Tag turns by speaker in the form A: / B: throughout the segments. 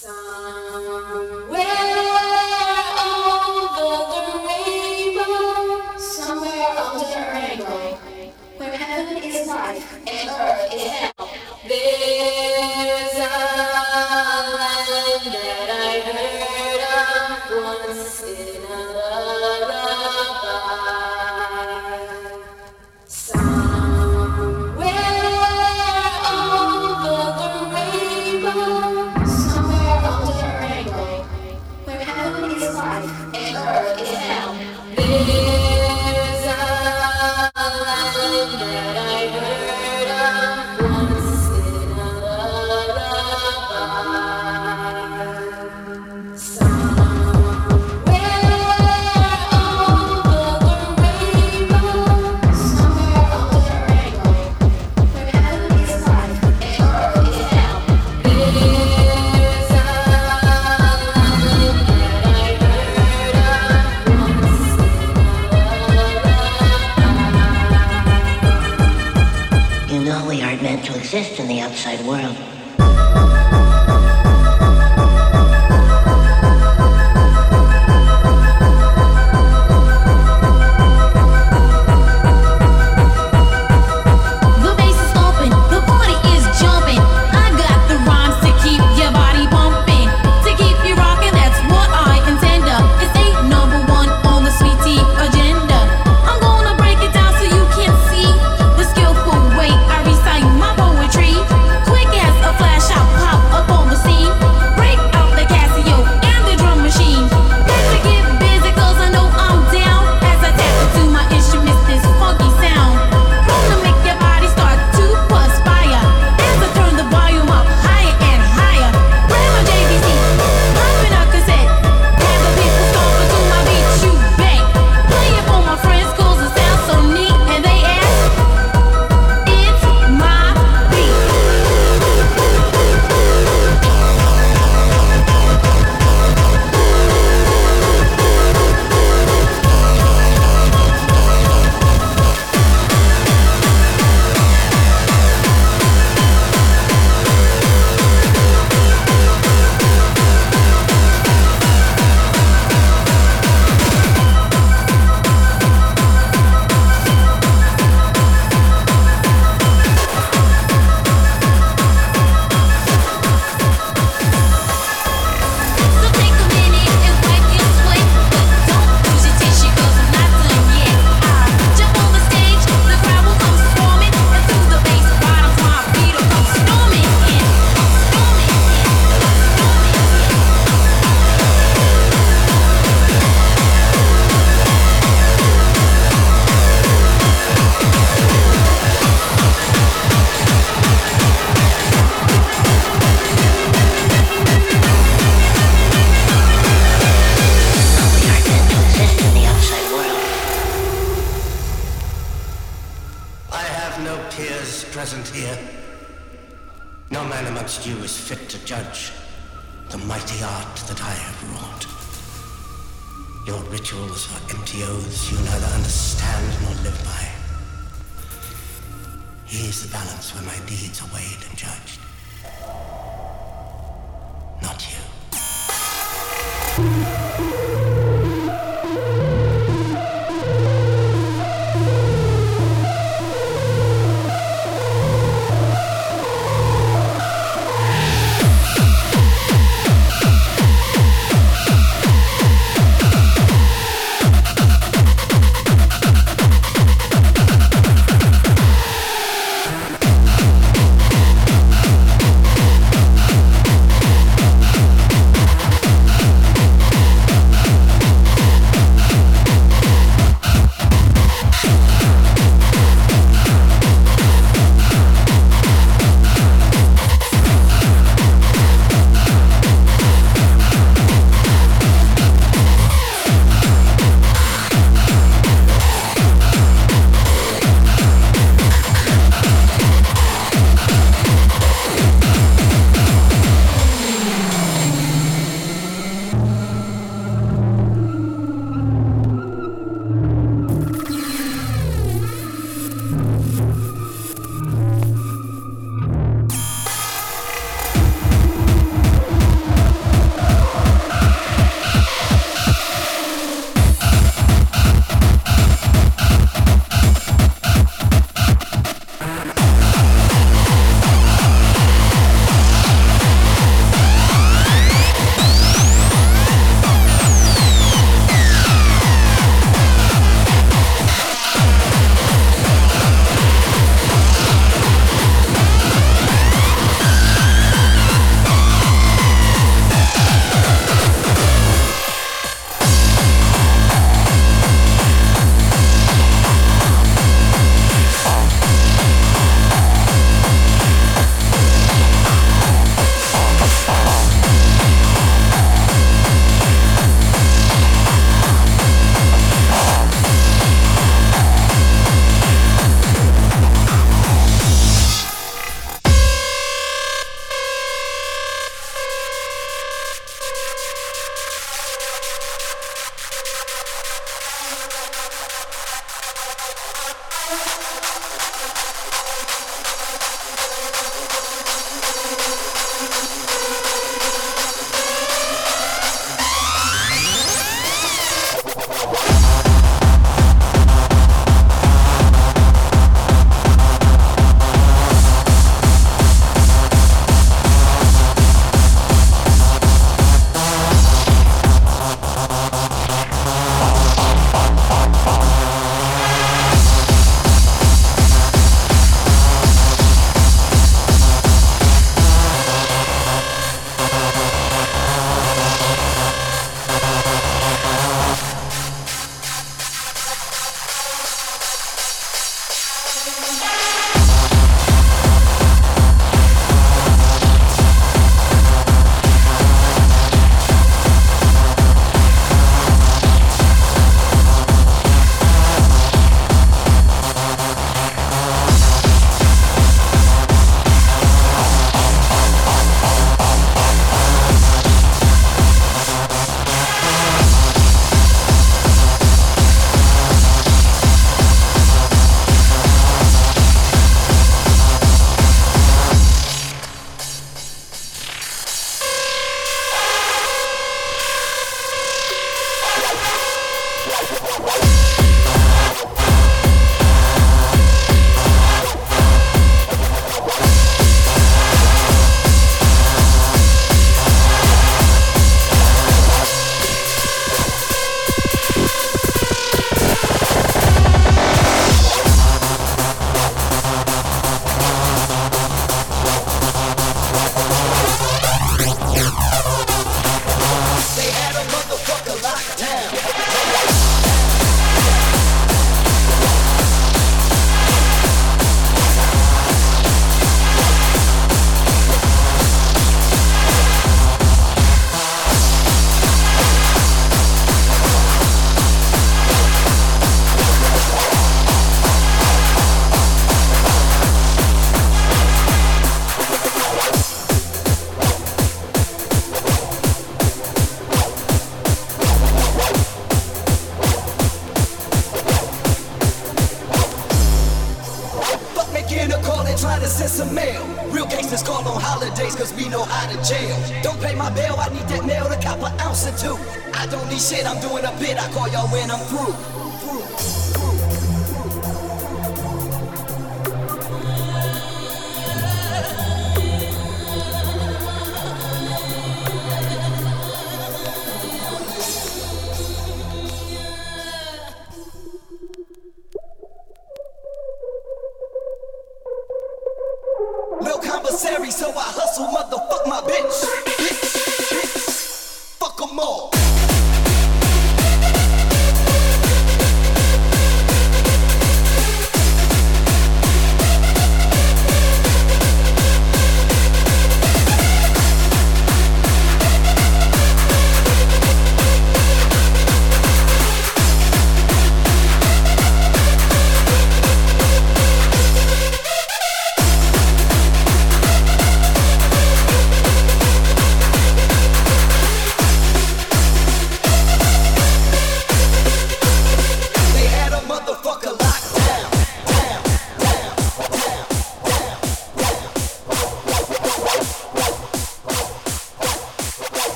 A: Sun. exist in the outside world.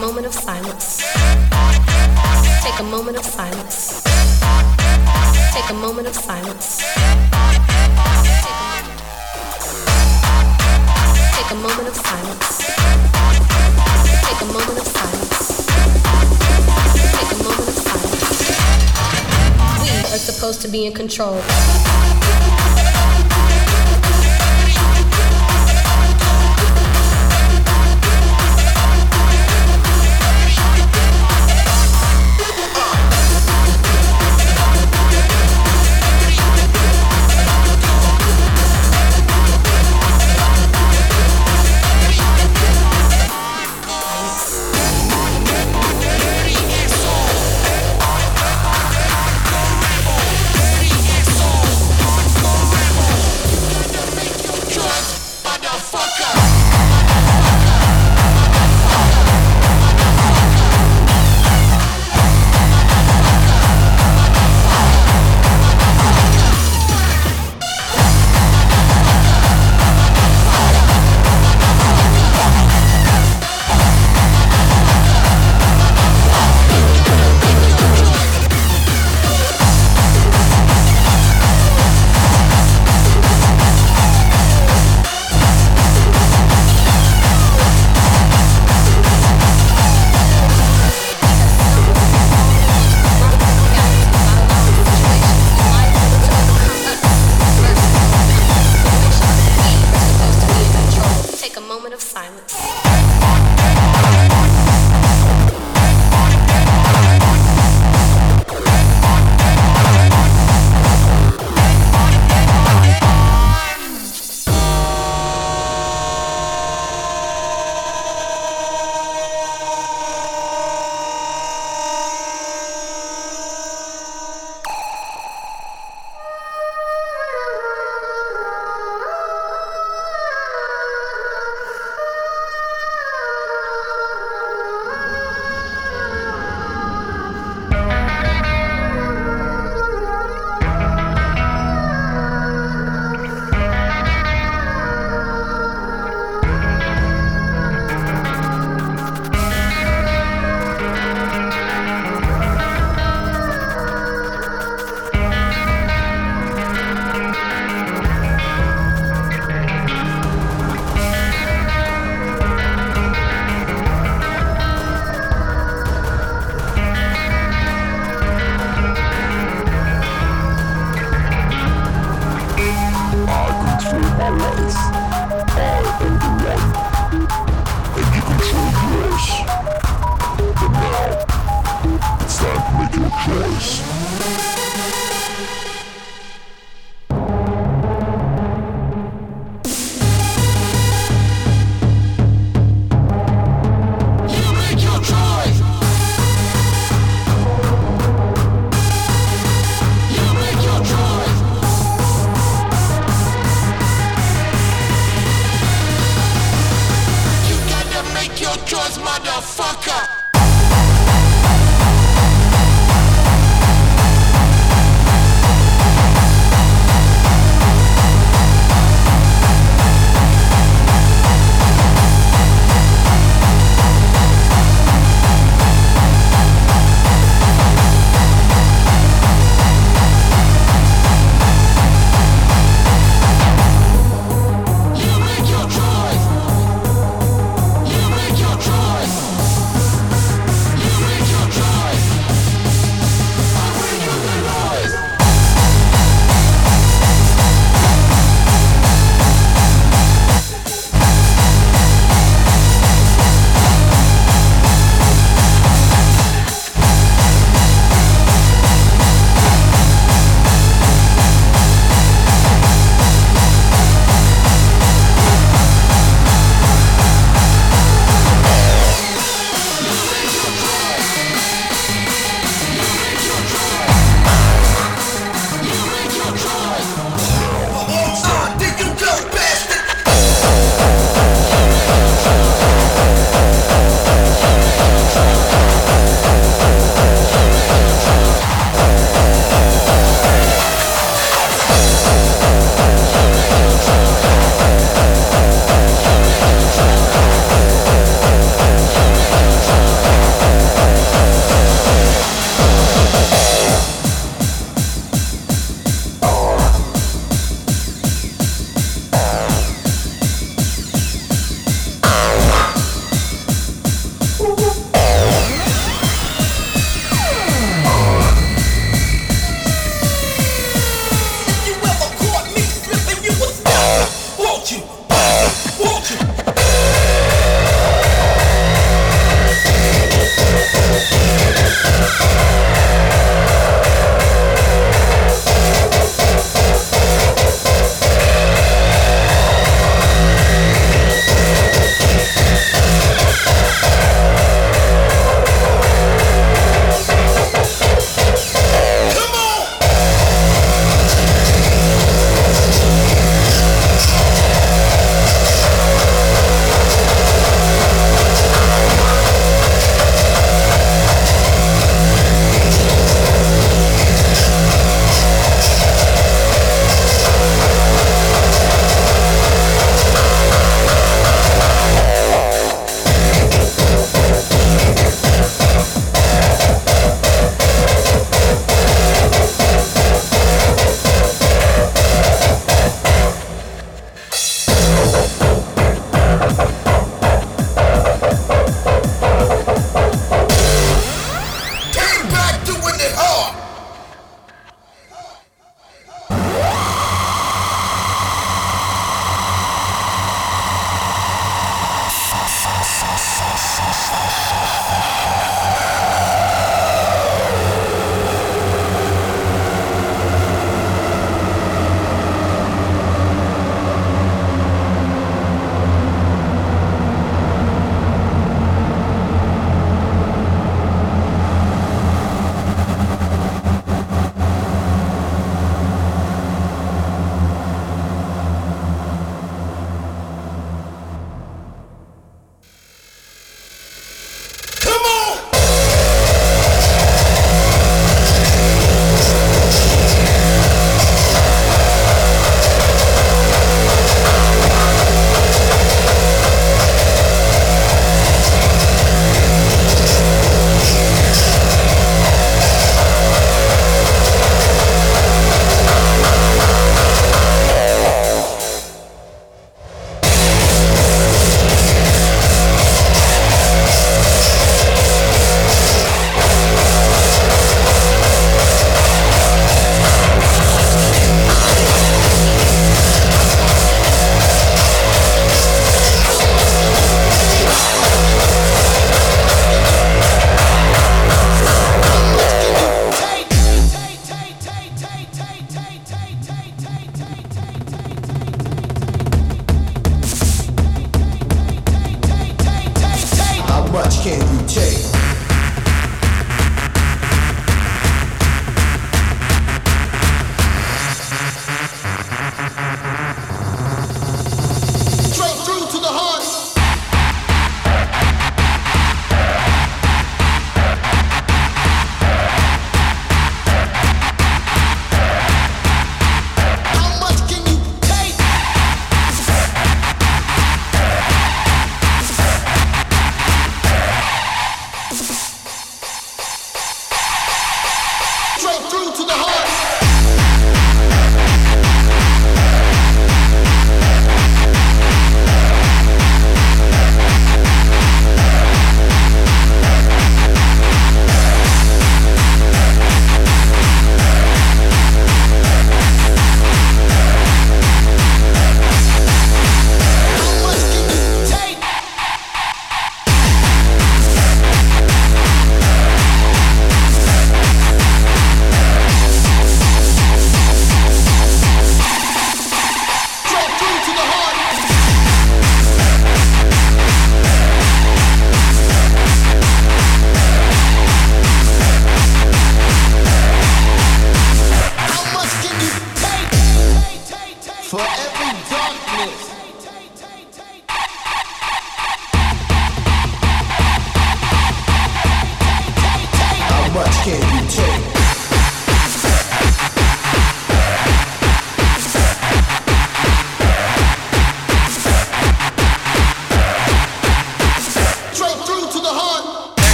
A: moment of silence. Take a moment of silence. Take a moment of silence. Take a moment of silence. Take a moment of silence.
B: Take a moment of silence. We are supposed to be
C: in control.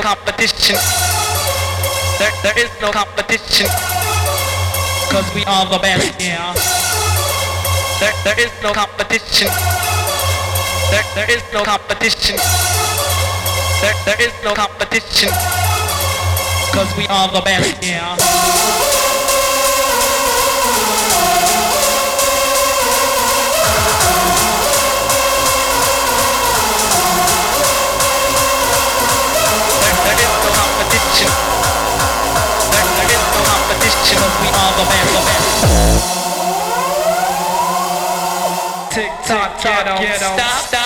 D: Competition. There, there is no competition. Cause we are the best, yeah. There, there is no competition. There, there is no competition. There, there is no competition. Cause we are the best, yeah. Get on, stop, stop.